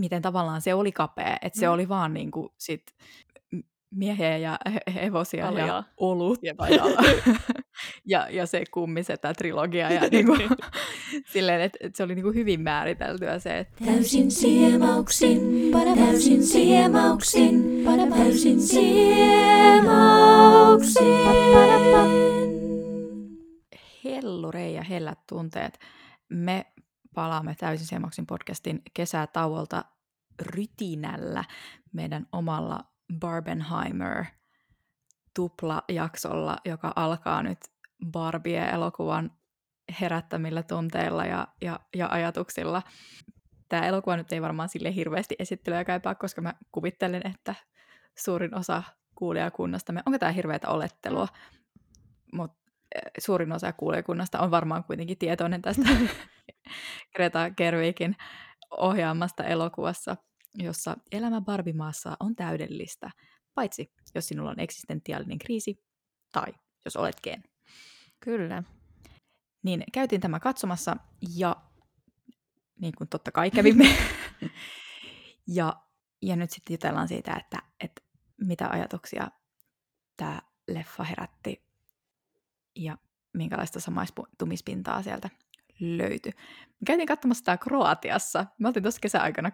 miten tavallaan se oli kapea, että mm. se oli vaan niin kuin sit miehiä ja hevosia Aljaa. ja olutta ja, ja, ja se kummisetä trilogia ja niinku, silleen, että et se oli niinku hyvin määriteltyä se, että täysin siemauksin, täysin siemauksin, täysin siemauksin. Hellurei ja hellät tunteet. Me palaamme täysin siemauksin podcastin kesätauolta rytinällä meidän omalla Barbenheimer tuplajaksolla, joka alkaa nyt Barbie-elokuvan herättämillä tunteilla ja, ja, ja ajatuksilla. Tämä elokuva nyt ei varmaan sille hirveästi esittelyä kaipaa, koska mä kuvittelen, että suurin osa kuulijakunnasta, onko tämä hirveätä olettelua, mutta suurin osa kuulijakunnasta on varmaan kuitenkin tietoinen tästä Greta Gerwigin ohjaamasta elokuvassa – jossa elämä Barbimaassa on täydellistä, paitsi jos sinulla on eksistentiaalinen kriisi tai jos olet gen. Kyllä. Niin käytiin tämä katsomassa ja niin kuin totta kai kävimme. ja, ja nyt sitten jutellaan siitä, että, että mitä ajatuksia tämä leffa herätti ja minkälaista samaistumispintaa sieltä löytyi. Me käytiin katsomassa tämä Kroatiassa. Me oltiin tuossa kesäaikana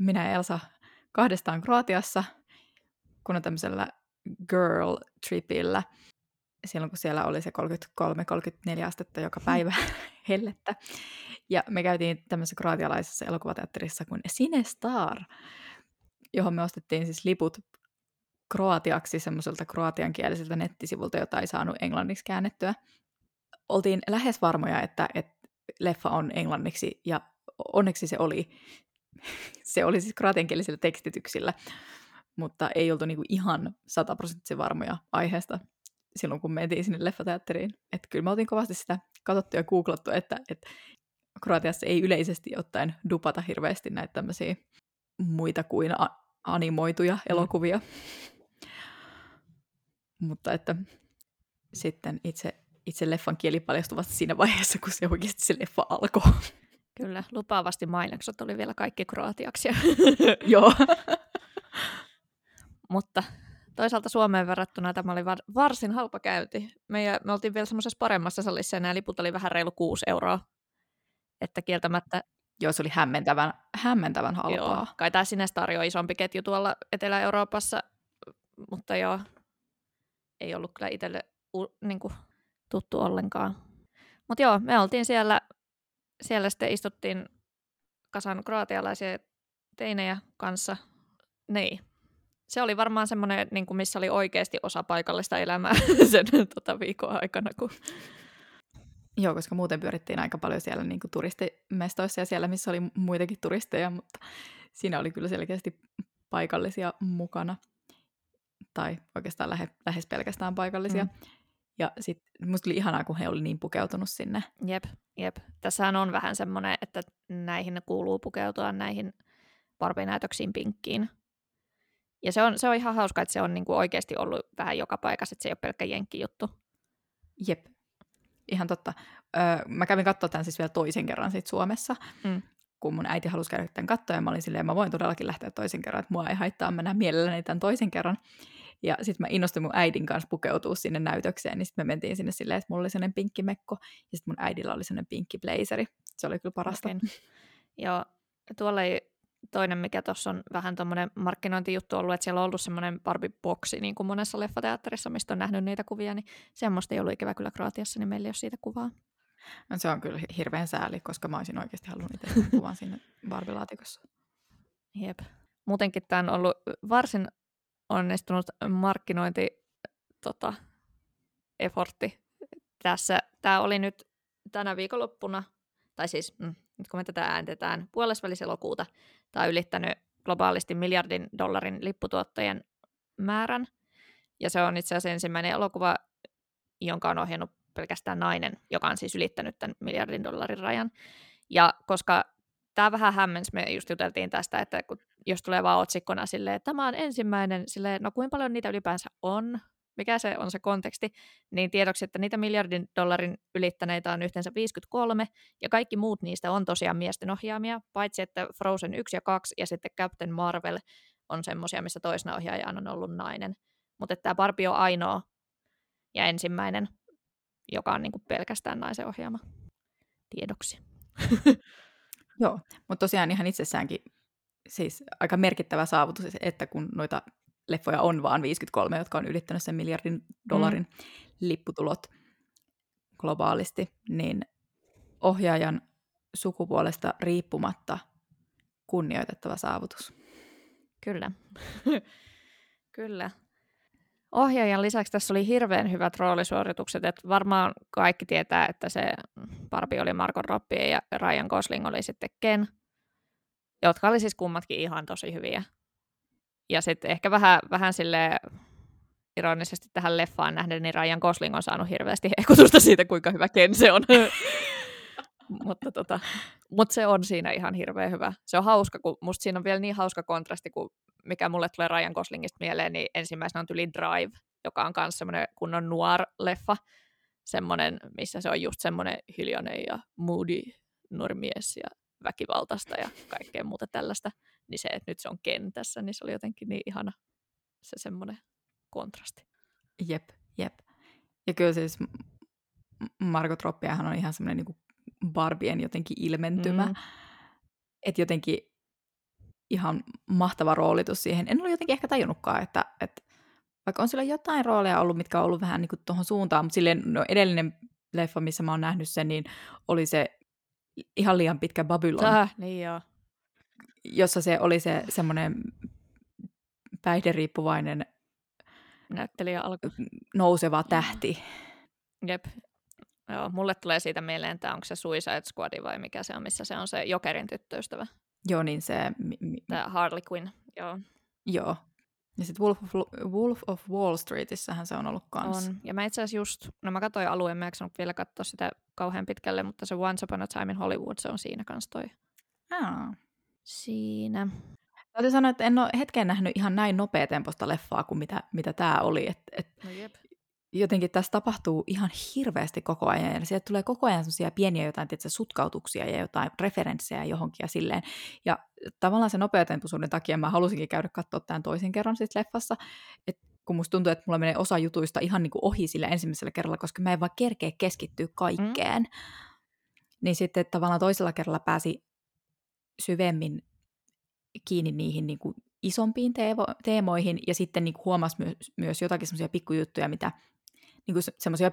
minä ja Elsa kahdestaan Kroatiassa, kun on tämmöisellä girl tripillä, silloin kun siellä oli se 33-34 astetta joka hmm. päivä hellettä. Ja me käytiin tämmöisessä kroatialaisessa elokuvateatterissa kuin Sinestar, johon me ostettiin siis liput kroatiaksi semmoiselta kroatiankieliseltä nettisivulta, jota ei saanut englanniksi käännettyä. Oltiin lähes varmoja, että, että leffa on englanniksi, ja onneksi se oli se oli siis kroatiankielisillä tekstityksillä, mutta ei oltu niinku ihan sataprosenttisen varmoja aiheesta silloin, kun mentiin sinne leffateatteriin. Että kyllä me oltiin kovasti sitä katsottu ja googlattu, että, että Kroatiassa ei yleisesti ottaen dupata hirveästi näitä tämmöisiä muita kuin a- animoituja mm. elokuvia. Mutta että sitten itse, itse leffan kieli paljastui vasta siinä vaiheessa, kun se oikeasti se leffa alkoi. Kyllä, lupaavasti mainokset oli vielä kaikki kroatiaksi. Joo. Mutta toisaalta Suomeen verrattuna tämä oli varsin halpa käynti. Me, me oltiin vielä semmoisessa paremmassa salissa ja nämä liput oli vähän reilu 6 euroa. Että kieltämättä... Joo, se oli hämmentävän, hämmentävän halpaa. Joo, kai tämä Sinestar on isompi ketju tuolla Etelä-Euroopassa, mutta joo, ei ollut kyllä itselle niin kuin, tuttu ollenkaan. Mutta joo, me oltiin siellä siellä sitten istuttiin kasan kroatialaisia teinejä kanssa. Niin. Se oli varmaan semmoinen, niin kuin missä oli oikeasti osa paikallista elämää sen tota, viikon aikana. Kun... Joo, koska muuten pyörittiin aika paljon siellä niin kuin turistimestoissa ja siellä, missä oli muitakin turisteja, mutta siinä oli kyllä selkeästi paikallisia mukana. Tai oikeastaan lähe, lähes pelkästään paikallisia. Mm. Ja sitten musta oli ihanaa, kun he oli niin pukeutunut sinne. Jep, jep. Tässähän on vähän semmoinen, että näihin kuuluu pukeutua näihin Barbie-näytöksiin pinkkiin. Ja se on, se on ihan hauska, että se on niinku oikeasti ollut vähän joka paikassa, että se ei ole pelkkä jenkki-juttu. Jep, ihan totta. Öö, mä kävin katsoa tämän siis vielä toisen kerran sit Suomessa, mm. kun mun äiti halusi käydä tämän katsoa, ja mä olin silleen, mä voin todellakin lähteä toisen kerran, että mua ei haittaa mennä mielelläni tämän toisen kerran. Ja sitten mä innostuin mun äidin kanssa pukeutua sinne näytökseen, niin sitten me mentiin sinne silleen, että mulla oli sellainen pinkki mekko, ja sitten mun äidillä oli sellainen pinkki blazeri. Se oli kyllä parasta. Okay. Joo, tuolla ei toinen, mikä tuossa on vähän tuommoinen markkinointijuttu ollut, että siellä on ollut semmoinen Barbie-boksi, niin kuin monessa leffateatterissa, mistä on nähnyt niitä kuvia, niin semmoista ei ollut ikävä kyllä Kroatiassa, niin meillä ei ole siitä kuvaa. No, se on kyllä hirveän sääli, koska mä olisin oikeasti halunnut itse kuvan sinne Barbie-laatikossa. Jep. Muutenkin tämä on ollut varsin onnistunut markkinointi tota, effortti tässä. Tämä oli nyt tänä viikonloppuna, tai siis mm, nyt kun me tätä ääntetään, puolesväliselokuuta, tämä on ylittänyt globaalisti miljardin dollarin lipputuottajien määrän. Ja se on itse asiassa ensimmäinen elokuva, jonka on ohjannut pelkästään nainen, joka on siis ylittänyt tämän miljardin dollarin rajan. Ja koska tämä vähän hämmens, me just juteltiin tästä, että kun, jos tulee vaan otsikkona silleen, että tämä on ensimmäinen, silleen, no kuinka paljon niitä ylipäänsä on, mikä se on se konteksti, niin tiedoksi, että niitä miljardin dollarin ylittäneitä on yhteensä 53, ja kaikki muut niistä on tosiaan miesten ohjaamia, paitsi että Frozen 1 ja 2 ja sitten Captain Marvel on semmoisia, missä toisena ohjaajana on ollut nainen. Mutta tämä Barbie on ainoa ja ensimmäinen, joka on niinku pelkästään naisen ohjaama tiedoksi. Joo, mutta tosiaan ihan itsessäänkin siis aika merkittävä saavutus, että kun noita leffoja on vaan 53, jotka on ylittänyt sen miljardin dollarin mm. lipputulot globaalisti, niin ohjaajan sukupuolesta riippumatta kunnioitettava saavutus. Kyllä. Kyllä. Ohjaajan lisäksi tässä oli hirveän hyvät roolisuoritukset, että varmaan kaikki tietää, että se Barbie oli Margot Robbie ja Ryan Gosling oli sitten Ken, jotka oli siis kummatkin ihan tosi hyviä. Ja sitten ehkä vähän, vähän sille ironisesti tähän leffaan nähden, niin Ryan Gosling on saanut hirveästi hehkutusta siitä, kuinka hyvä Ken se on. mutta, tota, mutta se on siinä ihan hirveän hyvä. Se on hauska, kun musta siinä on vielä niin hauska kontrasti, kun mikä mulle tulee Ryan Goslingista mieleen, niin ensimmäisenä on tyli Drive, joka on myös semmoinen kunnon noir-leffa. Semmoinen, missä se on just semmoinen hiljainen ja moody normies ja väkivaltaista ja kaikkea muuta tällaista. Niin se, että nyt se on kentässä, niin se oli jotenkin niin ihana se semmoinen kontrasti. Jep, jep. Ja kyllä siis Margot Robbiehan on ihan semmoinen niin Barbien jotenkin ilmentymä. Mm. Että jotenkin ihan mahtava roolitus siihen. En ole jotenkin ehkä tajunnutkaan, että, että vaikka on sillä jotain rooleja ollut, mitkä on ollut vähän niin tuohon suuntaan, mutta silleen no edellinen leffa, missä mä oon nähnyt sen, niin oli se ihan liian pitkä Babylon. Ah, niin joo. Jossa se oli se semmoinen päihderiippuvainen näyttelijä alku. nouseva tähti. Jep. Joo, mulle tulee siitä mieleen, että onko se Suicide Squad vai mikä se on, missä se on se Jokerin tyttöystävä. Joo, niin se... Mi- mi- Tämä Harley Quinn, joo. Joo. Ja sitten Wolf, of, Wolf of Wall Streetissähän se on ollut kanssa. On. Ja mä itse asiassa just, no mä katsoin alueen, mä en vielä katsoa sitä kauhean pitkälle, mutta se Once Upon a Time in Hollywood, se on siinä kanssa toi. Aa. Siinä. Täytyy sanoa, että en ole hetken nähnyt ihan näin nopeatempoista leffaa kuin mitä, mitä tämä oli. Et, et no jep jotenkin tässä tapahtuu ihan hirveästi koko ajan, ja sieltä tulee koko ajan sellaisia pieniä jotain tietysti, sutkautuksia ja jotain referenssejä johonkin ja silleen. Ja tavallaan sen nopeutentuisuuden takia mä halusinkin käydä katsoa tämän toisen kerran siis leffassa, että kun musta tuntuu, että mulla menee osa jutuista ihan niin kuin ohi sillä ensimmäisellä kerralla, koska mä en vaan kerkeä keskittyä kaikkeen. Mm. Niin sitten tavallaan toisella kerralla pääsi syvemmin kiinni niihin niin kuin isompiin teemo- teemoihin, ja sitten niin kuin huomasi myös, myös jotakin semmoisia pikkujuttuja, mitä niin semmoisia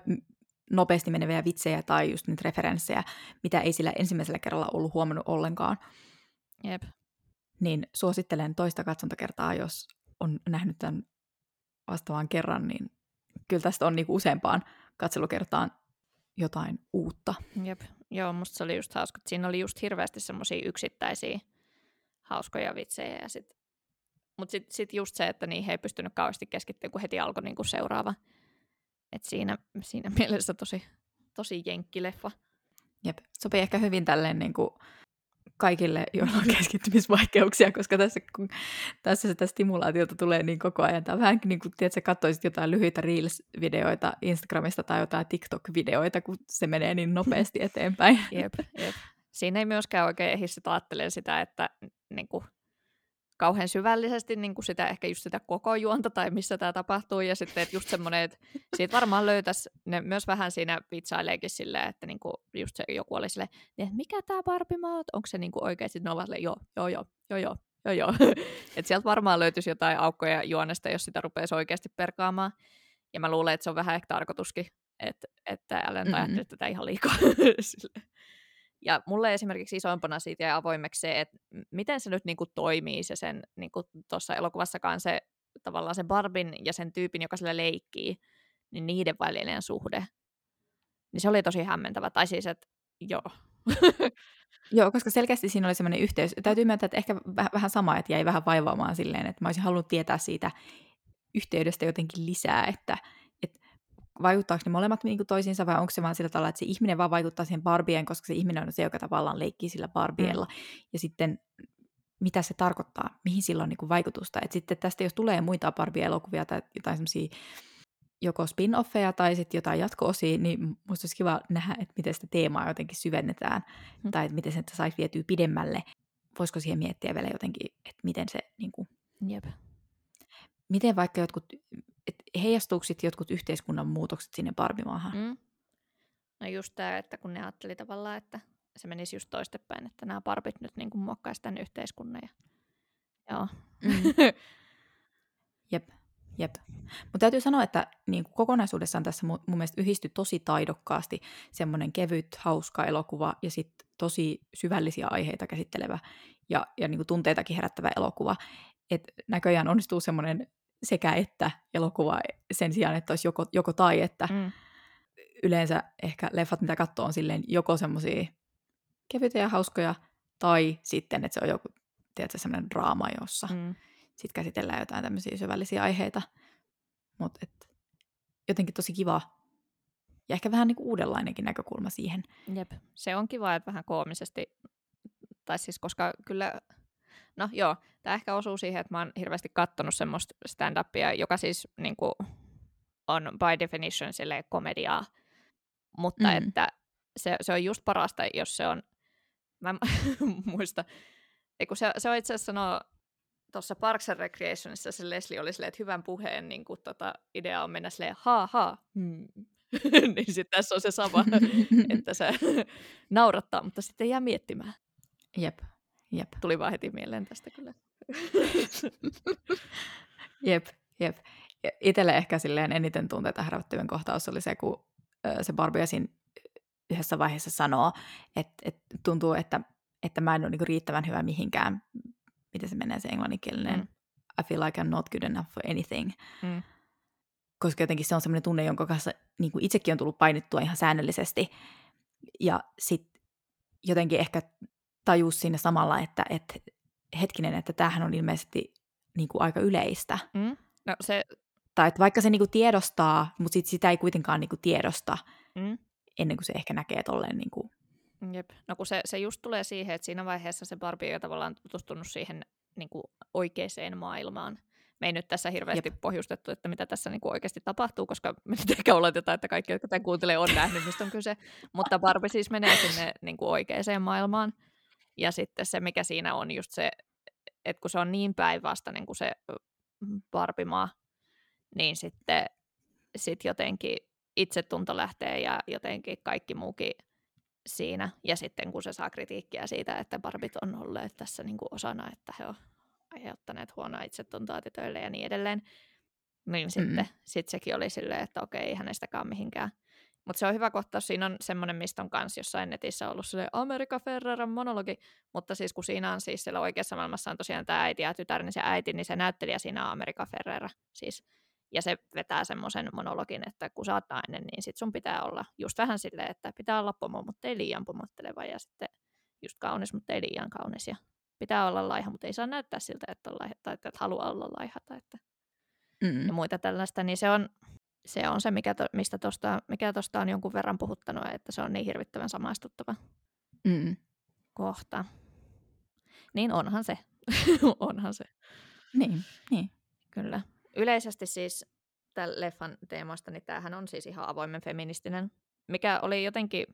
nopeasti meneviä vitsejä tai just niitä referenssejä, mitä ei sillä ensimmäisellä kerralla ollut huomannut ollenkaan. Jep. Niin suosittelen toista katsontakertaa, jos on nähnyt tämän vastaavan kerran, niin kyllä tästä on niinku useampaan katselukertaan jotain uutta. Jep. Joo, musta se oli just hauska. Siinä oli just hirveästi semmoisia yksittäisiä hauskoja vitsejä. Ja sit... Mutta sitten sit just se, että he ei pystynyt kauheasti keskittymään, kun heti alkoi niinku seuraava et siinä, siinä mielessä tosi, tosi jenkkileffa. Jep, sopii ehkä hyvin tälleen niin kuin kaikille, joilla on keskittymisvaikeuksia, koska tässä, kun, tässä sitä stimulaatiota tulee niin koko ajan. Tämä vähän niin kuin, tiedät, sä katsoisit jotain lyhyitä Reels-videoita Instagramista tai jotain TikTok-videoita, kun se menee niin nopeasti eteenpäin. Jep, jep. Siinä ei myöskään oikein ehdi sitä sitä, että niin kuin, kauhean syvällisesti niin kuin sitä, ehkä just sitä koko juonta tai missä tämä tapahtuu. Ja sitten että just semmoinen, että siitä varmaan löytäisi, ne myös vähän siinä vitsaileekin silleen, että niin kuin just se joku oli silleen, niin, että mikä tämä Barbie onko se niin kuin oikeasti, ne ovat joo, joo, joo, joo, joo, joo, joo. että sieltä varmaan löytyisi jotain aukkoja juonesta, jos sitä rupeaisi oikeasti perkaamaan. Ja mä luulen, että se on vähän ehkä tarkoituskin, että, että älä mm-hmm. ajattele tätä ihan liikaa. Ja mulle esimerkiksi isoimpana siitä jäi avoimeksi se, että miten se nyt niinku toimii se sen, niinku tuossa elokuvassakaan se tavallaan se Barbin ja sen tyypin, joka sillä leikkii, niin niiden välinen suhde. Niin se oli tosi hämmentävä. Tai siis, että joo. joo, koska selkeästi siinä oli semmoinen yhteys. Täytyy myöntää, että ehkä vähän sama, että jäi vähän vaivaamaan silleen, että mä olisin halunnut tietää siitä yhteydestä jotenkin lisää, että, vaikuttaako ne molemmat niin kuin toisiinsa vai onko se vaan sillä tavalla, että se ihminen vaan vaikuttaa siihen Barbien, koska se ihminen on se, joka tavallaan leikkii sillä Barbiella. Mm. Ja sitten mitä se tarkoittaa, mihin sillä on niin kuin vaikutusta. Et sitten tästä jos tulee muita Barbie-elokuvia tai jotain semmoisia joko spin-offeja tai sitten jotain jatko-osia, niin musta olisi kiva nähdä, että miten sitä teemaa jotenkin syvennetään, mm. tai että miten se saisi vietyä pidemmälle. Voisiko siihen miettiä vielä jotenkin, että miten se, niin kuin, Jep. miten vaikka jotkut, että heijastuuko sitten jotkut yhteiskunnan muutokset sinne Barbimaahan? Mm. No just tämä, että kun ne ajatteli tavallaan, että se menisi just toistepäin, että nämä parpit nyt niin kuin muokkaisi tämän yhteiskunnan. Ja... Joo. Mm. Jep. Jep. Mutta täytyy sanoa, että niin kuin kokonaisuudessaan tässä mun, mun mielestä yhdistyi tosi taidokkaasti semmoinen kevyt, hauska elokuva ja sitten tosi syvällisiä aiheita käsittelevä ja, ja niin kuin tunteitakin herättävä elokuva. Et näköjään onnistuu semmoinen sekä että elokuva sen sijaan, että olisi joko, joko tai, että mm. yleensä ehkä leffat, mitä katsoo, on silleen joko semmoisia kevyitä ja hauskoja, tai sitten, että se on joku, tiedätkö, semmoinen draama, jossa mm sitten käsitellään jotain tämmöisiä syvällisiä aiheita. Mutta jotenkin tosi kiva ja ehkä vähän niinku uudenlainenkin näkökulma siihen. Jep, se on kiva, että vähän koomisesti, tai siis koska kyllä, no joo, tämä ehkä osuu siihen, että mä oon hirveästi kattonut semmoista stand-upia, joka siis niinku on by definition sille komediaa, mutta mm. että se, se on just parasta, jos se on, mä muista, ei kun se, se on itse asiassa sanoo tuossa Parks and Recreationissa se Leslie oli silleen, että hyvän puheen niin kuin, tota, idea on mennä silleen, haa haa, hmm. niin sitten tässä on se sama, että se naurattaa, mutta sitten jää miettimään. Jep, jep. Tuli vaan heti mieleen tästä kyllä. jep, jep. Itelle ehkä silleen eniten tunteita herättävän kohtaus oli se, kun se Barbie yhdessä vaiheessa sanoo, että, että tuntuu, että, että mä en ole niin riittävän hyvä mihinkään miten se menee se englanninkielinen, mm. I feel like I'm not good enough for anything. Mm. Koska jotenkin se on semmoinen tunne, jonka kanssa niin kuin itsekin on tullut painittua ihan säännöllisesti. Ja sitten jotenkin ehkä tajus siinä samalla, että, että hetkinen, että tämähän on ilmeisesti niin kuin aika yleistä. Mm. No se... Tai että vaikka se niin kuin tiedostaa, mutta sit sitä ei kuitenkaan niin kuin tiedosta mm. ennen kuin se ehkä näkee tolleen niin kuin Jep. No kun se, se just tulee siihen, että siinä vaiheessa se Barbie on tavallaan tutustunut siihen niin kuin oikeaan maailmaan. Me ei nyt tässä hirveästi Jep. pohjustettu, että mitä tässä niin kuin oikeasti tapahtuu, koska me nyt ehkä oletetaan, että kaikki, jotka tämän kuuntelee, on nähnyt, mistä on kyse. Mutta Barbie siis menee sinne niin kuin oikeaan maailmaan. Ja sitten se, mikä siinä on just se, että kun se on niin päinvastainen kuin se Barbimaa, niin sitten sit jotenkin itsetunto lähtee ja jotenkin kaikki muukin siinä. Ja sitten kun se saa kritiikkiä siitä, että barbit on olleet tässä niin kuin osana, että he ovat aiheuttaneet huonoa itsetuntoa tytöille ja niin edelleen, niin mm-hmm. sitten sit sekin oli silleen, että okei, ei hänestäkään mihinkään. Mutta se on hyvä kohtaus. Siinä on semmoinen, mistä on kanssa jossain netissä ollut se Amerika Ferreran monologi, mutta siis kun siinä on siis siellä oikeassa maailmassa on tosiaan tämä äiti ja tytär, niin se äiti, niin se näyttelijä siinä on Amerika Ferrera. Siis ja se vetää semmoisen monologin, että kun sä oot nainen, niin sit sun pitää olla just vähän silleen, että pitää olla pomo, mutta ei liian pomotteleva ja sitten just kaunis, mutta ei liian kaunis ja pitää olla laiha, mutta ei saa näyttää siltä, että, on laiha, tai että haluaa olla laiha tai että mm. ja muita tällaista, niin se on se, on se mikä, to, mistä tosta, mikä tosta on jonkun verran puhuttanut, että se on niin hirvittävän samaistuttava mm. kohta. Niin onhan se. onhan se. Niin, niin. Kyllä yleisesti siis tämän leffan teemasta, niin tämähän on siis ihan avoimen feministinen, mikä oli jotenkin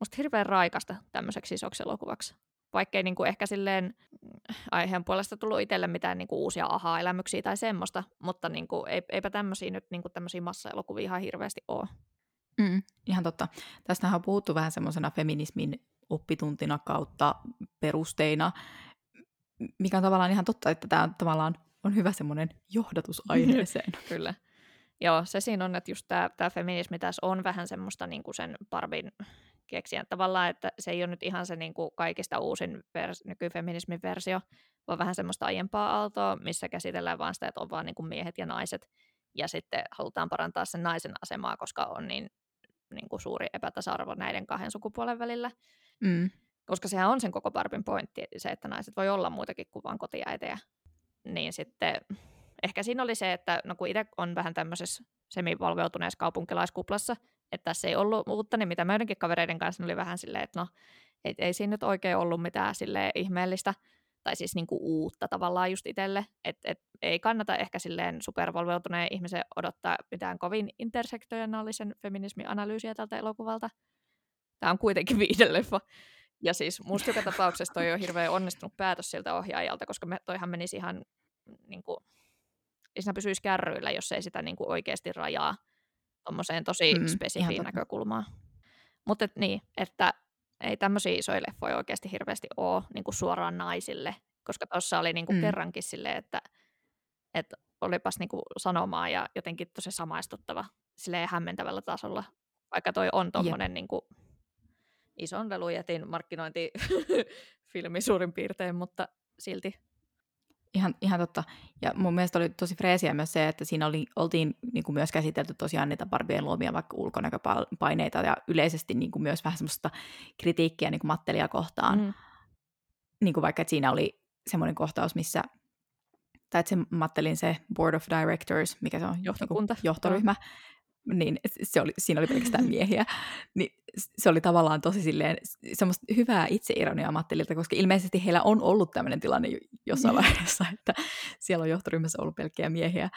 musta hirveän raikasta tämmöiseksi isoksi elokuvaksi. Vaikkei niinku ehkä silleen mm, aiheen puolesta tullut itselle mitään niinku uusia aha-elämyksiä tai semmoista, mutta niinku, eipä tämmöisiä nyt niinku tämmöisiä massa-elokuvia ihan hirveästi ole. Mm, ihan totta. Tästähän on puhuttu vähän semmoisena feminismin oppituntina kautta perusteina, mikä on tavallaan ihan totta, että tämä on tavallaan on hyvä semmoinen johdatus aiheeseen. Kyllä. Joo, se siinä on, että just tämä feminismi tässä on vähän semmoista niin kuin sen Barbin keksijän tavallaan, että se ei ole nyt ihan se niin kuin kaikista uusin vers- nykyfeminismin versio, vaan vähän semmoista aiempaa aaltoa, missä käsitellään vaan sitä, että on vaan niin kuin miehet ja naiset, ja sitten halutaan parantaa sen naisen asemaa, koska on niin, niin kuin suuri epätasa-arvo näiden kahden sukupuolen välillä. Mm. Koska sehän on sen koko Barbin pointti, se, että naiset voi olla muitakin kuin vain kotiäitejä niin sitten ehkä siinä oli se, että no kun itse on vähän tämmöisessä semivalveutuneessa kaupunkilaiskuplassa, että tässä ei ollut uutta, niin mitä meidänkin kavereiden kanssa oli vähän silleen, että no ei, ei siinä nyt oikein ollut mitään sille ihmeellistä tai siis niin kuin uutta tavallaan just itselle, että et ei kannata ehkä silleen supervolveutuneen ihmisen odottaa mitään kovin intersektionaalisen feminismianalyysiä tältä elokuvalta. Tämä on kuitenkin viideleffa. Ja siis musta joka tapauksessa toi on hirveän onnistunut päätös siltä ohjaajalta, koska me, toihan menisi ihan niin kuin, ei siinä pysyisi kärryillä, jos ei sitä niin kuin oikeasti rajaa tuommoiseen tosi mm, spesifiin näkökulmaan. Mutta niin, että ei tämmöisiä isoja leffoja oikeasti hirveästi ole niin kuin suoraan naisille, koska tuossa oli niin kuin mm. kerrankin silleen, että, että olipas niin kuin sanomaa ja jotenkin tosi samaistuttava silleen hämmentävällä tasolla, vaikka toi on tuommoinen niin kuin ison lelujetin markkinointifilmi suurin piirtein, mutta silti. Ihan, ihan totta. Ja mun mielestä oli tosi freesiä myös se, että siinä oli, oltiin niin kuin myös käsitelty tosiaan niitä Barbien luomia vaikka ulkonäköpaineita ja yleisesti niin kuin myös vähän semmoista kritiikkiä niin kuin Mattelia kohtaan. Mm. Niin kuin vaikka, että siinä oli semmoinen kohtaus, missä tai että se Mattelin se Board of Directors, mikä se on, Johtokunta. Niin johtoryhmä, niin se oli, siinä oli pelkästään miehiä, niin se oli tavallaan tosi silleen semmoista hyvää itseironiaa Mattililta, koska ilmeisesti heillä on ollut tämmöinen tilanne jossain niin. vaiheessa, että siellä on johtoryhmässä ollut pelkkiä miehiä,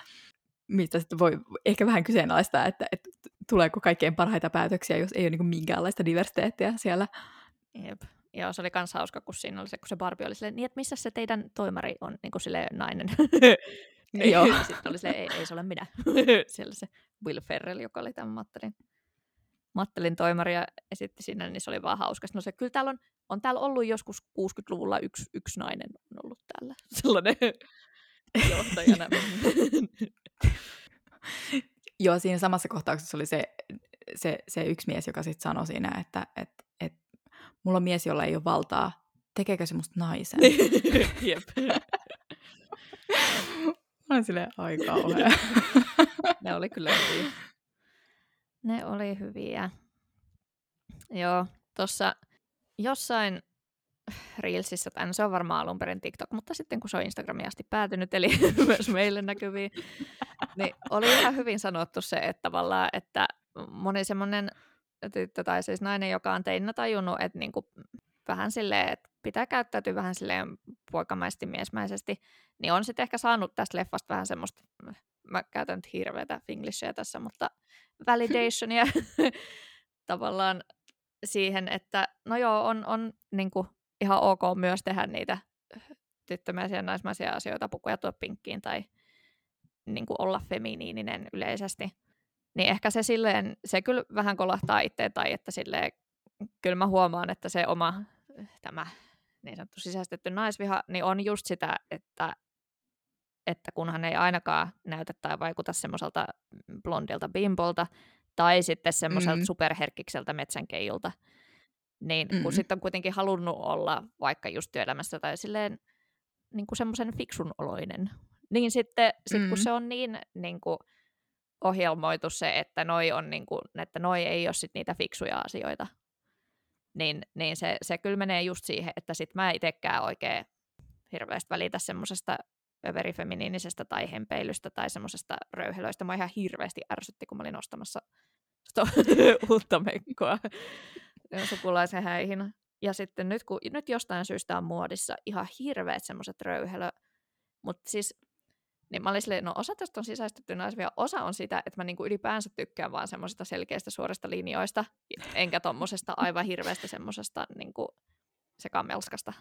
mistä sitten voi ehkä vähän kyseenalaistaa, että, että tuleeko kaikkein parhaita päätöksiä, jos ei ole niin minkäänlaista diversiteettiä siellä. Jep. Joo, se oli kans hauska, kun siinä oli se, kun se Barbie oli silleen, niin että missä se teidän toimari on niin kuin nainen. Joo. Sitten oli se, ei, ei se ole minä. Siellä se Will Ferrell, joka oli tämän Mattelin, Mattelin toimari ja esitti sinne, niin se oli vaan hauska. No se, kyllä täällä on, on täällä ollut joskus 60-luvulla yksi, yksi nainen on ollut täällä. Sellainen johtajana. Joo, siinä samassa kohtauksessa oli se, se, se yksi mies, joka sitten sanoi siinä, että et, et, mulla on mies, jolla ei ole valtaa. Tekeekö se musta naisen? Jep. Mä olen silleen aika ne oli kyllä hyviä. Ne oli hyviä. Joo, tuossa jossain Reelsissä, tai no se on varmaan alun perin TikTok, mutta sitten kun se on Instagramiin asti päätynyt, eli myös meille näkyviin, niin oli ihan hyvin sanottu se, että tavallaan, että moni semmoinen tyttö tai siis nainen, joka on teinä tajunnut, että niinku vähän silleen, että pitää käyttäytyä vähän silleen poikamaisesti, miesmäisesti, niin on sitten ehkä saanut tästä leffasta vähän semmoista, mä käytän nyt hirveätä finglishia tässä, mutta validationia tavallaan siihen, että no joo, on, on niin kuin ihan ok myös tehdä niitä tyttömäisiä ja naismaisia asioita, pukuja tuo pinkkiin tai niin kuin olla feminiininen yleisesti. Niin ehkä se silleen, se kyllä vähän kolahtaa itse tai että silleen, kyllä mä huomaan, että se oma tämä niin sanottu sisäistetty naisviha, niin on just sitä, että, että kunhan ei ainakaan näytä tai vaikuta semmoiselta blondilta bimbolta tai sitten semmoiselta mm. superherkkikseltä metsänkeijulta, niin mm. kun sitten on kuitenkin halunnut olla vaikka just työelämässä tai silleen niin kuin semmoisen fiksun oloinen, niin sitten sit mm. kun se on niin, niin kuin, ohjelmoitu se, että noi, on niin kuin, että noi ei ole sit niitä fiksuja asioita, niin, niin se, se kyllä menee just siihen, että sit mä itsekään oikein hirveästi välitä semmoisesta överifeminiinisestä tai hempeilystä tai semmoisesta röyhelöistä. Mä ihan hirveästi ärsytti, kun mä olin ostamassa uutta mekkoa sukulaisen häihin. Ja sitten nyt, kun, nyt jostain syystä on muodissa ihan hirveät semmoiset röyhelö, mutta siis niin mä olin silleen, no osa tästä on sisäistetty naisvia, osa on sitä, että mä niinku ylipäänsä tykkään vaan semmoisista selkeistä suorista linjoista, enkä tommosesta aivan hirveästä semmoisesta niinku sekamelskasta.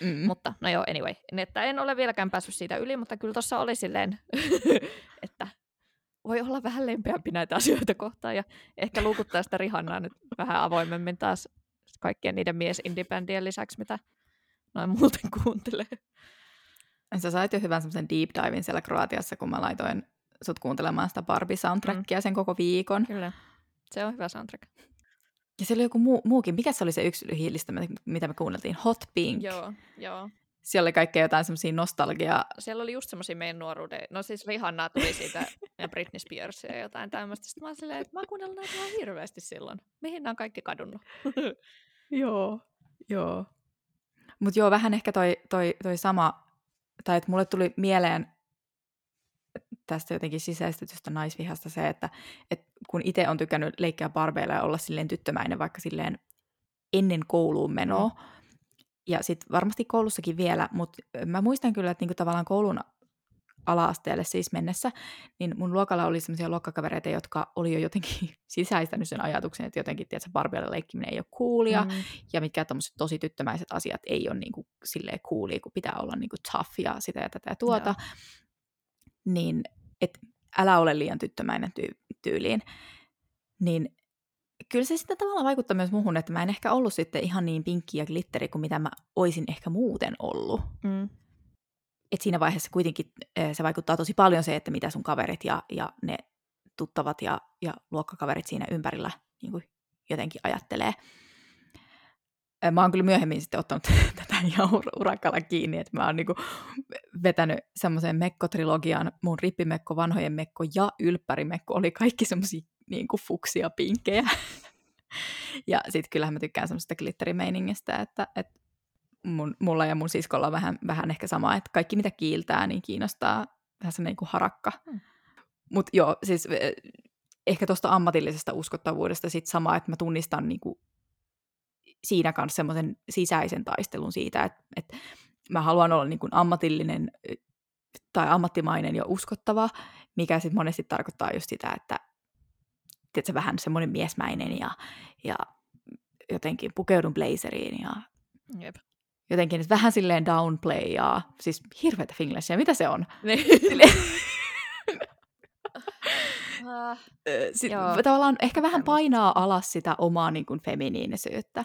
Mm. Mutta no joo, anyway. Että en ole vieläkään päässyt siitä yli, mutta kyllä tuossa oli silleen, että voi olla vähän lempeämpi näitä asioita kohtaan ja ehkä luukuttaa sitä Rihannaa nyt vähän avoimemmin taas kaikkien niiden mies lisäksi, mitä noin muuten kuuntelee. Sä sait jo hyvän semmoisen deep divin siellä Kroatiassa, kun mä laitoin sut kuuntelemaan sitä Barbie-soundtrackia mm. sen koko viikon. Kyllä, se on hyvä soundtrack. Ja siellä oli joku muu, muukin. Mikä se oli se yksi hiilistä, mitä me kuunneltiin? Hot Pink. Joo, joo. Siellä oli kaikkea jotain semmoisia nostalgia. Siellä oli just semmoisia meidän nuoruuden. No siis Rihanna tuli siitä ja Britney Spears ja jotain tämmöistä. Sitten mä olin silleen, että mä kuunnellut näitä ihan hirveästi silloin. Mihin nämä on kaikki kadonnut? joo, joo. Mutta joo, vähän ehkä toi, toi, toi sama tai että mulle tuli mieleen tästä jotenkin sisäistetystä naisvihasta se, että, että kun itse on tykännyt leikkiä barbeilla ja olla silleen tyttömäinen vaikka silleen ennen kouluun menoa, mm. ja sitten varmasti koulussakin vielä, mutta mä muistan kyllä, että niinku tavallaan koulun ala-asteelle siis mennessä, niin mun luokalla oli sellaisia luokkakavereita, jotka oli jo jotenkin sisäistänyt sen ajatuksen, että jotenkin, tiedätkö, Barbialle leikkiminen ei ole coolia, mm. ja mitkä tämmöiset tosi tyttömäiset asiat ei ole niin kuin, silleen coolia, kun pitää olla niin kuin tough ja sitä ja tätä ja tuota. No. Niin, että älä ole liian tyttömäinen tyy- tyyliin. Niin kyllä se sitten tavallaan vaikuttaa myös muuhun, että mä en ehkä ollut sitten ihan niin pinkki ja glitteri kuin mitä mä oisin ehkä muuten ollut. Mm et siinä vaiheessa kuitenkin se vaikuttaa tosi paljon se, että mitä sun kaverit ja, ja ne tuttavat ja, ja luokkakaverit siinä ympärillä niin kuin jotenkin ajattelee. Mä oon kyllä myöhemmin sitten ottanut tätä ihan ur- urakalla kiinni, että mä oon niinku vetänyt semmoisen mekkotrilogian, mun rippimekko, vanhojen mekko ja ylppärimekko oli kaikki semmoisia niinku fuksia pinkkejä. ja sitten kyllähän mä tykkään semmoista glitterimeiningistä, että, että mun, mulla ja mun siskolla on vähän, vähän ehkä sama, että kaikki mitä kiiltää, niin kiinnostaa vähän semmoinen niin harakka. Hmm. Mutta joo, siis ehkä tuosta ammatillisesta uskottavuudesta sit sama, että mä tunnistan niin kuin siinä kanssa semmoisen sisäisen taistelun siitä, että, että mä haluan olla niin kuin ammatillinen tai ammattimainen ja uskottava, mikä sitten monesti tarkoittaa just sitä, että tiedätkö, vähän semmoinen miesmäinen ja, ja jotenkin pukeudun blazeriin ja Jep jotenkin vähän silleen downplayaa, siis hirveätä finglishia, mitä se on? Uh, Sit, tavallaan ehkä vähän painaa alas sitä omaa niin kuin, feminiinisyyttä.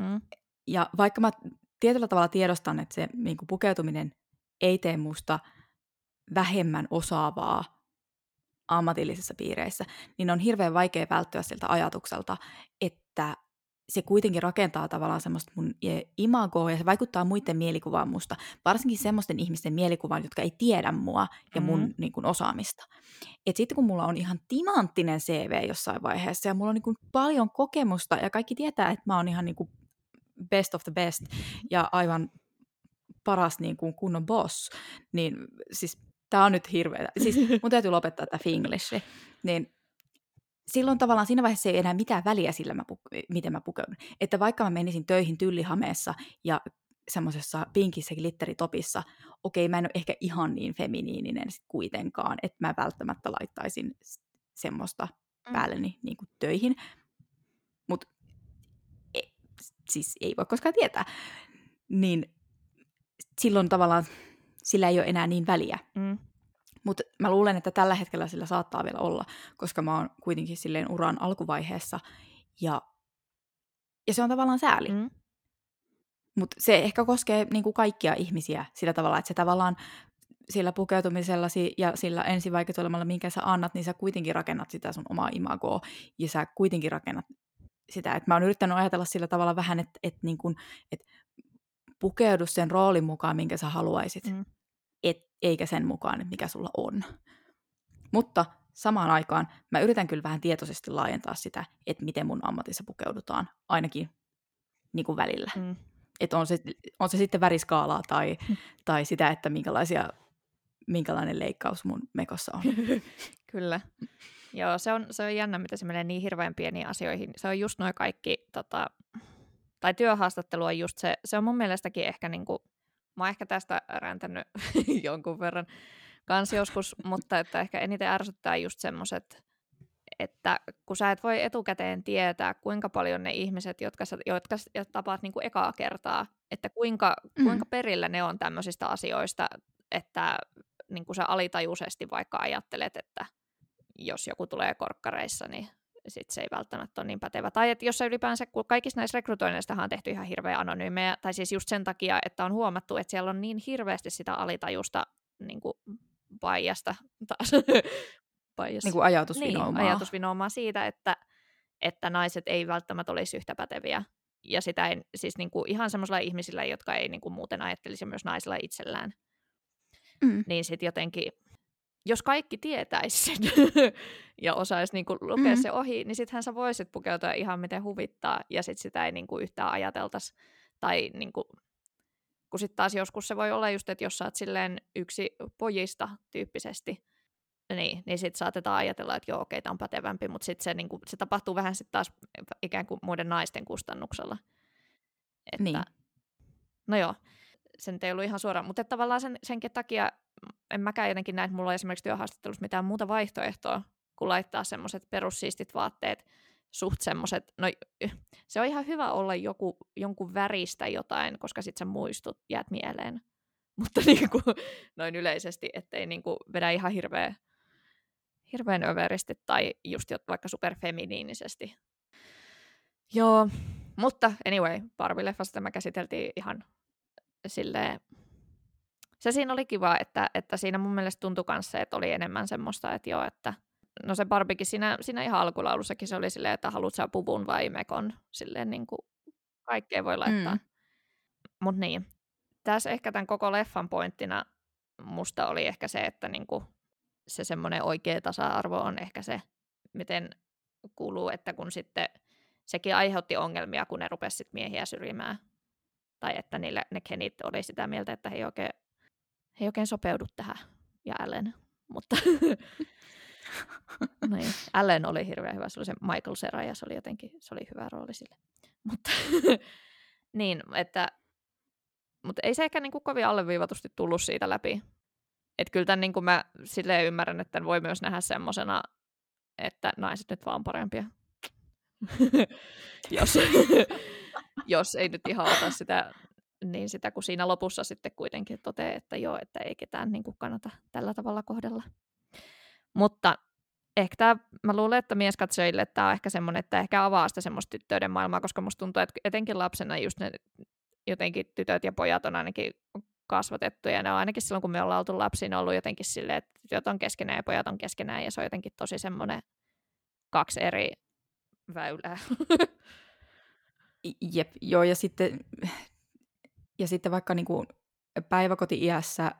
Mm. Ja vaikka mä tietyllä tavalla tiedostan, että se niin kuin, pukeutuminen ei tee musta vähemmän osaavaa ammatillisissa piireissä, niin on hirveän vaikea välttyä siltä ajatukselta, että se kuitenkin rakentaa tavallaan semmoista mun imagoa ja se vaikuttaa muiden mielikuvaan musta, varsinkin semmoisten ihmisten mielikuvaan, jotka ei tiedä mua ja mun mm-hmm. niin kuin, osaamista. Et sitten kun mulla on ihan timanttinen CV jossain vaiheessa ja mulla on niin kuin, paljon kokemusta ja kaikki tietää, että mä oon ihan niin kuin, best of the best ja aivan paras niin kuin, kunnon boss, niin siis tämä on nyt hirveä. Siis mun täytyy lopettaa tämä Finglish. Niin silloin tavallaan siinä vaiheessa ei enää mitään väliä sillä, mä miten mä pukeudun. Että vaikka mä menisin töihin tyllihameessa ja semmoisessa pinkissä glitteritopissa, okei, mä en ole ehkä ihan niin feminiininen sit kuitenkaan, että mä välttämättä laittaisin semmoista mm. päälleni niin kuin töihin. Mutta e, siis ei voi koskaan tietää. Niin silloin tavallaan sillä ei ole enää niin väliä. Mm. Mutta mä luulen, että tällä hetkellä sillä saattaa vielä olla, koska mä oon kuitenkin silleen uran alkuvaiheessa. Ja, ja se on tavallaan sääli. Mm. Mutta se ehkä koskee niinku kaikkia ihmisiä sillä tavalla, että se tavallaan sillä pukeutumisellasi ja sillä ensivaikutelmalla, minkä sä annat, niin sä kuitenkin rakennat sitä sun omaa imagoa ja sä kuitenkin rakennat sitä. Et mä oon yrittänyt ajatella sillä tavalla vähän, että et niin et pukeudu sen roolin mukaan, minkä sä haluaisit. Mm eikä sen mukaan, että mikä sulla on. Mutta samaan aikaan mä yritän kyllä vähän tietoisesti laajentaa sitä, että miten mun ammatissa pukeudutaan, ainakin niin kuin välillä. Mm. Että on se, on se sitten väriskaalaa tai, mm. tai sitä, että minkälaisia, minkälainen leikkaus mun mekossa on. kyllä. Joo, se on, se on jännä, mitä se menee niin hirveän pieniin asioihin. Se on just noin kaikki, tota, tai työhaastattelu on just se, se on mun mielestäkin ehkä niinku Mä oon ehkä tästä räntänyt jonkun verran kans joskus, mutta että ehkä eniten ärsyttää just semmoiset, että kun sä et voi etukäteen tietää, kuinka paljon ne ihmiset, jotka, sä, jotka tapaat niin kuin ekaa kertaa, että kuinka, mm. kuinka perillä ne on tämmöisistä asioista, että niin kuin sä alitajuisesti vaikka ajattelet, että jos joku tulee korkkareissa, niin sit se ei välttämättä ole niin pätevä. Tai että jos ylipäänsä, kun kaikissa näissä rekrytoinneista on tehty ihan hirveä anonyymejä, tai siis just sen takia, että on huomattu, että siellä on niin hirveästi sitä alitajusta niin kuin biasta taas. Bias. Niin kuin ajatusvinoumaa. Niin, ajatusvinoumaa siitä, että, että naiset ei välttämättä olisi yhtä päteviä. Ja sitä ei, siis niin kuin ihan semmoisilla ihmisillä, jotka ei niin kuin muuten ajattelisi myös naisilla itsellään. Mm. Niin sitten jotenkin jos kaikki tietäisi sen ja osaisi niin kuin, lukea mm-hmm. se ohi, niin sittenhän sä voisit pukeutua ihan miten huvittaa, ja sitten sitä ei niin kuin, yhtään ajateltaisi. Tai niin kuin, kun sitten taas joskus se voi olla just, että jos sä oot silleen yksi pojista tyyppisesti, niin, niin sitten saatetaan ajatella, että joo, okei, tämä on pätevämpi, mutta sitten se, niin kuin, se tapahtuu vähän sitten taas ikään kuin muiden naisten kustannuksella. Että, niin. no joo, sen ei ollut ihan suoraan, mutta tavallaan sen, senkin takia en mäkään jotenkin näe, että mulla on esimerkiksi työhaastattelussa mitään muuta vaihtoehtoa, kuin laittaa semmoiset perussiistit vaatteet, suht semmoiset, no se on ihan hyvä olla joku, jonkun väristä jotain, koska sit sä muistut, jäät mieleen. Mutta niin kuin, noin yleisesti, ettei niin kuin vedä ihan hirveä, hirveän överisti tai just vaikka superfeminiinisesti. Joo, mutta anyway, Barbie-leffasta me käsiteltiin ihan silleen, se siinä oli kiva, että, että siinä mun mielestä tuntui kanssa, että oli enemmän semmoista, että joo, että no se Barbikin siinä, siinä ihan alkulaulussakin se oli silleen, että haluat sä puvun vai mekon, silleen niin kuin kaikkea voi laittaa. Mm. Mutta niin, tässä ehkä tämän koko leffan pointtina musta oli ehkä se, että niin kuin se semmoinen oikea tasa-arvo on ehkä se, miten kuuluu, että kun sitten sekin aiheutti ongelmia, kun ne rupesivat miehiä syrjimään. Tai että niille, ne kenit oli sitä mieltä, että he ei oikein, he ei oikein sopeudu tähän ja Allen. Mutta niin. Allen oli hirveän hyvä, se oli se Michael Cera ja se oli jotenkin, se oli hyvä rooli sille. Mutta niin, että mutta ei se ehkä niin kuin kovin alleviivatusti tullut siitä läpi. Että kyllä tämän niin kuin mä silleen ymmärrän, että tämän voi myös nähdä semmoisena, että naiset nyt vaan parempia. jos, jos ei nyt ihan ota sitä, niin sitä, kun siinä lopussa sitten kuitenkin toteaa, että joo, että ei ketään niin kuin kannata tällä tavalla kohdella. Mutta ehkä tämä, mä luulen, että mieskatsojille tämä on ehkä semmoinen, että ehkä avaa sitä semmoista tyttöiden maailmaa, koska musta tuntuu, että etenkin lapsena just ne jotenkin tytöt ja pojat on ainakin kasvatettu, ja ne on ainakin silloin, kun me ollaan oltu lapsia, ne on ollut jotenkin silleen, että tytöt on keskenään ja pojat on keskenään, ja se on jotenkin tosi semmoinen kaksi eri väylää. Jep, joo, ja sitten, ja sitten vaikka niin kuin päiväkoti-iässä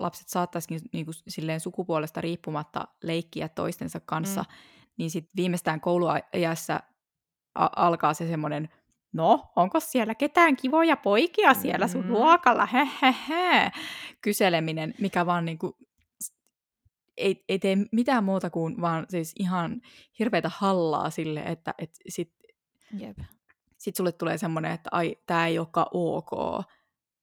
lapset saattaisikin niin kuin silleen sukupuolesta riippumatta leikkiä toistensa kanssa, mm. niin sitten viimeistään kouluajassa a- alkaa se semmoinen, no, onko siellä ketään kivoja poikia siellä sun mm. luokalla, he, he, he, kyseleminen, mikä vaan niin kuin, ei, ei tee mitään muuta kuin vaan siis ihan hirveätä hallaa sille, että et sit, Jep. Sit sulle tulee semmoinen, että ai, tää ei olekaan ok,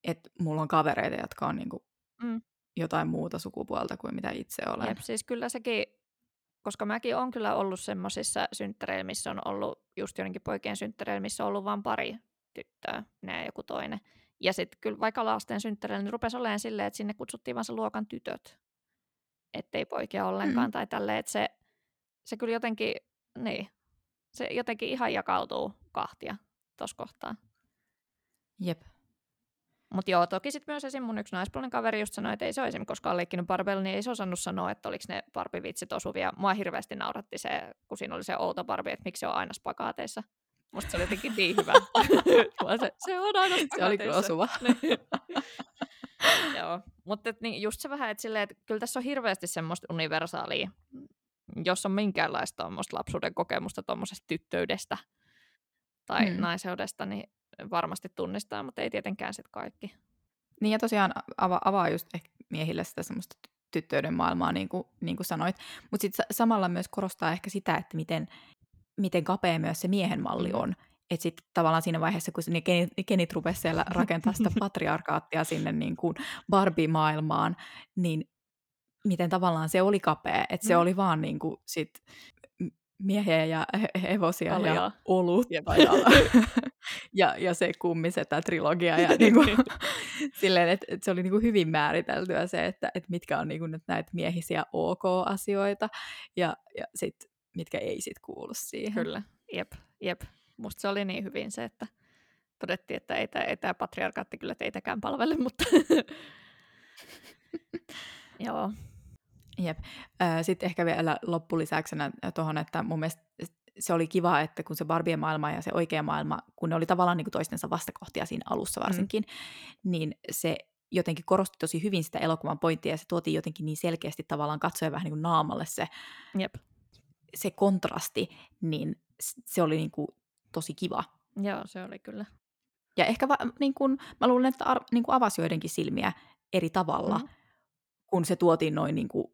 että mulla on kavereita, jotka on niinku mm jotain muuta sukupuolta kuin mitä itse olen. Jep, siis kyllä sekin, koska mäkin olen kyllä ollut semmoisissa synttäreillä, missä on ollut just jonnekin poikien synttäreillä, missä on ollut vain pari tyttöä, ne joku toinen. Ja sitten kyllä vaikka lasten synttäreillä, niin rupesi olemaan silleen, että sinne kutsuttiin vain se luokan tytöt, ettei poikia ollenkaan mm. tai tälleen, että se, se kyllä jotenkin, niin, se jotenkin ihan jakautuu kahtia tuossa kohtaa. Jep. Mutta joo, toki sitten myös esim. mun yksi naispuolinen kaveri just sanoi, että ei se ole esimerkiksi koskaan leikkinyt Barbella, niin ei se osannut sanoa, että oliko ne Barbie-vitsit osuvia. Mua hirveästi nauratti se, kun siinä oli se outo Barbie, että miksi se on aina spakaateissa. Musta se oli jotenkin niin hyvä. se, se on aina. Se oli kyllä osuva. Niin. joo, mutta niin just se vähän, että, silleen, että kyllä tässä on hirveästi semmoista universaalia, jos on minkäänlaista lapsuuden kokemusta tuommoisesta tyttöydestä tai hmm. naiseudesta, niin varmasti tunnistaa, mutta ei tietenkään sitten kaikki. Niin ja tosiaan ava- avaa just ehkä miehille sitä semmoista tyttöiden maailmaa, niin kuin, niin kuin sanoit. Mutta sitten samalla myös korostaa ehkä sitä, että miten, miten kapea myös se miehen malli mm. on. Että sitten tavallaan siinä vaiheessa, kun ne kenit, rupesivat siellä rakentaa sitä patriarkaattia sinne niin kuin Barbie-maailmaan, niin miten tavallaan se oli kapea. Että se mm. oli vaan niin kuin sit miehiä ja hevosia Kaljaa. ja olut ja, ja, ja se kummisetä trilogia. Ja niinku, silleen, että, että se oli niinku hyvin määriteltyä se, että, että mitkä on niinku nyt näitä miehisiä ok-asioita ja, ja sit, mitkä ei sit kuulu siihen. Kyllä, jep, jep. Musta se oli niin hyvin se, että todettiin, että ei, ei tämä patriarkaatti kyllä teitäkään palvele, mutta joo. Jep. Sitten ehkä vielä loppulisäksenä tuohon, että mun mielestä se oli kiva, että kun se Barbien maailma ja se oikea maailma, kun ne oli tavallaan niin kuin toistensa vastakohtia siinä alussa mm. varsinkin, mm. niin se jotenkin korosti tosi hyvin sitä elokuvan pointtia ja se tuotiin jotenkin niin selkeästi tavallaan katsoja vähän niin kuin naamalle se, Jep. se kontrasti, niin se oli niin kuin tosi kiva. Joo, se oli kyllä. Ja ehkä va, niin kuin, mä luulen, että ar, niin kuin avasi joidenkin silmiä eri tavalla, mm. kun se tuotiin noin niin kuin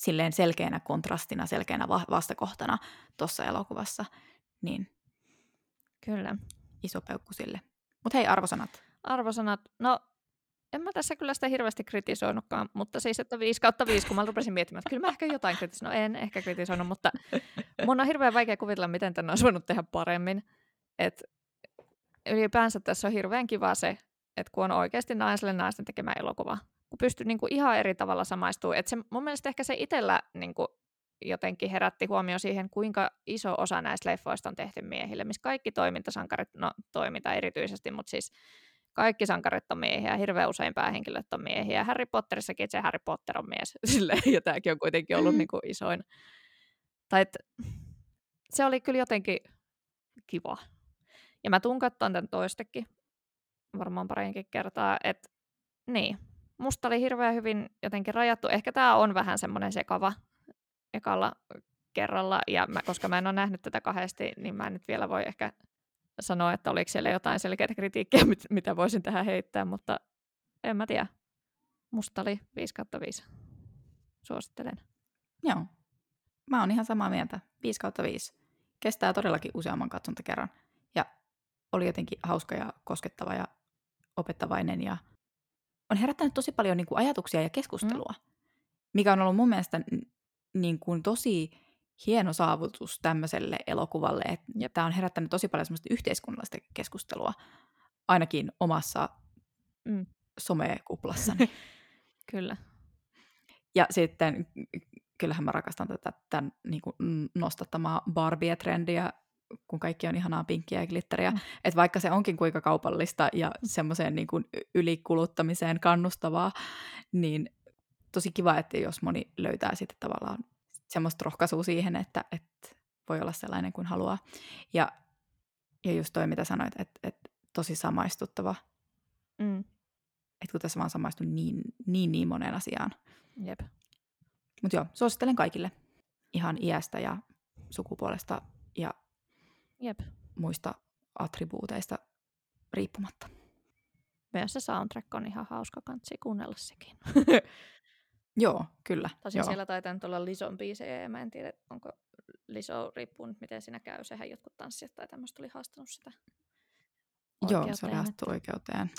silleen selkeänä kontrastina, selkeänä vastakohtana tuossa elokuvassa, niin Kyllä. iso peukku sille. Mutta hei, arvosanat. arvosanat, no en mä tässä kyllä sitä hirveästi kritisoinutkaan, mutta siis, että 5 kautta 5, kun mä rupesin miettimään, että kyllä mä ehkä jotain kritisoinut, no en ehkä kritisoinut, mutta mun on hirveän vaikea kuvitella, miten tänne olisi voinut tehdä paremmin. Et ylipäänsä tässä on hirveän kiva se, että kun on oikeasti naiselle naisten tekemä elokuva, kun pystyy niinku ihan eri tavalla samaistumaan. Et se, mun mielestä ehkä se itsellä niinku jotenkin herätti huomio siihen, kuinka iso osa näistä leffoista on tehty miehille, missä kaikki toimintasankarit, no toiminta erityisesti, mutta siis kaikki sankarit on miehiä, hirveän usein päähenkilöt on miehiä. Harry Potterissakin se Harry Potter on mies, Silleen, ja tämäkin on kuitenkin ollut niin kuin isoin. Tai et, se oli kyllä jotenkin kiva. Ja mä tuun katsomaan tämän toistekin, varmaan parinkin kertaa, että niin, musta oli hirveän hyvin jotenkin rajattu. Ehkä tämä on vähän semmoinen sekava ekalla kerralla, ja mä, koska mä en ole nähnyt tätä kahdesti, niin mä en nyt vielä voi ehkä sanoa, että oliko siellä jotain selkeää kritiikkiä, mit, mitä voisin tähän heittää, mutta en mä tiedä. Musta oli 5 kautta 5. Suosittelen. Joo. Mä oon ihan samaa mieltä. 5 kautta 5. Kestää todellakin useamman katsontakerran. Ja oli jotenkin hauska ja koskettava ja opettavainen ja on herättänyt tosi paljon niin kuin ajatuksia ja keskustelua, mm. mikä on ollut mun mielestä niin kuin tosi hieno saavutus tämmöiselle elokuvalle, että tämä on herättänyt tosi paljon semmoista yhteiskunnallista keskustelua, ainakin omassa mm. somekuplassani. Kyllä. Ja sitten kyllähän mä rakastan tätä tämän niin kuin nostattamaa Barbie-trendiä, kun kaikki on ihanaa pinkkiä ja glitteriä. Mm. Että vaikka se onkin kuinka kaupallista ja mm. semmoiseen niin kuin ylikuluttamiseen kannustavaa, niin tosi kiva, että jos moni löytää sitten tavallaan semmoista rohkaisua siihen, että, että voi olla sellainen kuin haluaa. Ja, ja just toi, mitä sanoit, että, että tosi samaistuttava. Mm. Että kun tässä vaan samaistun niin, niin, niin moneen asiaan. Jep. Mutta joo, suosittelen kaikille. Ihan iästä ja sukupuolesta ja Jep. muista attribuuteista riippumatta. Myös se soundtrack on ihan hauska kansi kuunnella sekin. Joo, kyllä. Tosin joo. siellä taitaa nyt olla Lison biisejä ja mä en tiedä, onko Liso riippuu nyt miten siinä käy. Sehän jotkut tanssijat tai tämmöistä oli haastanut sitä Joo, se oli haastettu oikeuteen.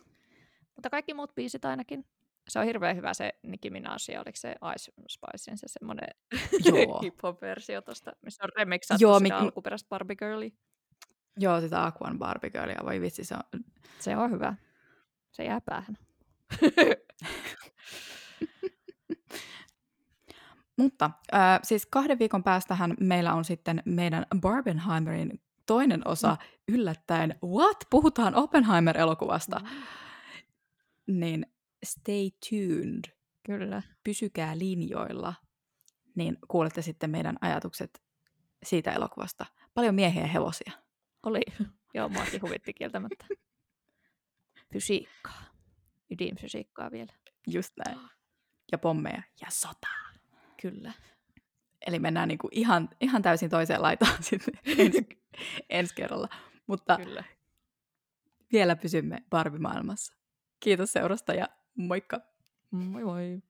Mutta kaikki muut biisit ainakin. Se on hirveän hyvä se Nicki Minaj, oliko se Ice Spicein se semmoinen hip-hop-versio tosta, missä on remixattu Joo, sitä mik... alkuperäistä Barbie Girlia. Joo, sitä Aquan Barbie Girlia, voi vitsi, se on... Se on hyvä. Se jää päähän. Mutta äh, siis kahden viikon päästähän meillä on sitten meidän Barbenheimerin toinen osa mm. yllättäen. What? Puhutaan Oppenheimer-elokuvasta. Mm. Niin stay tuned. Kyllä. Pysykää linjoilla. Niin kuulette sitten meidän ajatukset siitä elokuvasta. Paljon miehiä ja hevosia. Oli. Joo, muakin huvitti kieltämättä. Fysiikkaa. Ydinfysiikkaa vielä. Just näin. Ja pommeja ja sotaa. Kyllä. Eli mennään niin kuin ihan, ihan täysin toiseen laitaan sitten ensi, ensi kerralla. Mutta Kyllä. vielä pysymme Barbie-maailmassa. Kiitos seurasta ja moikka! Moi moi!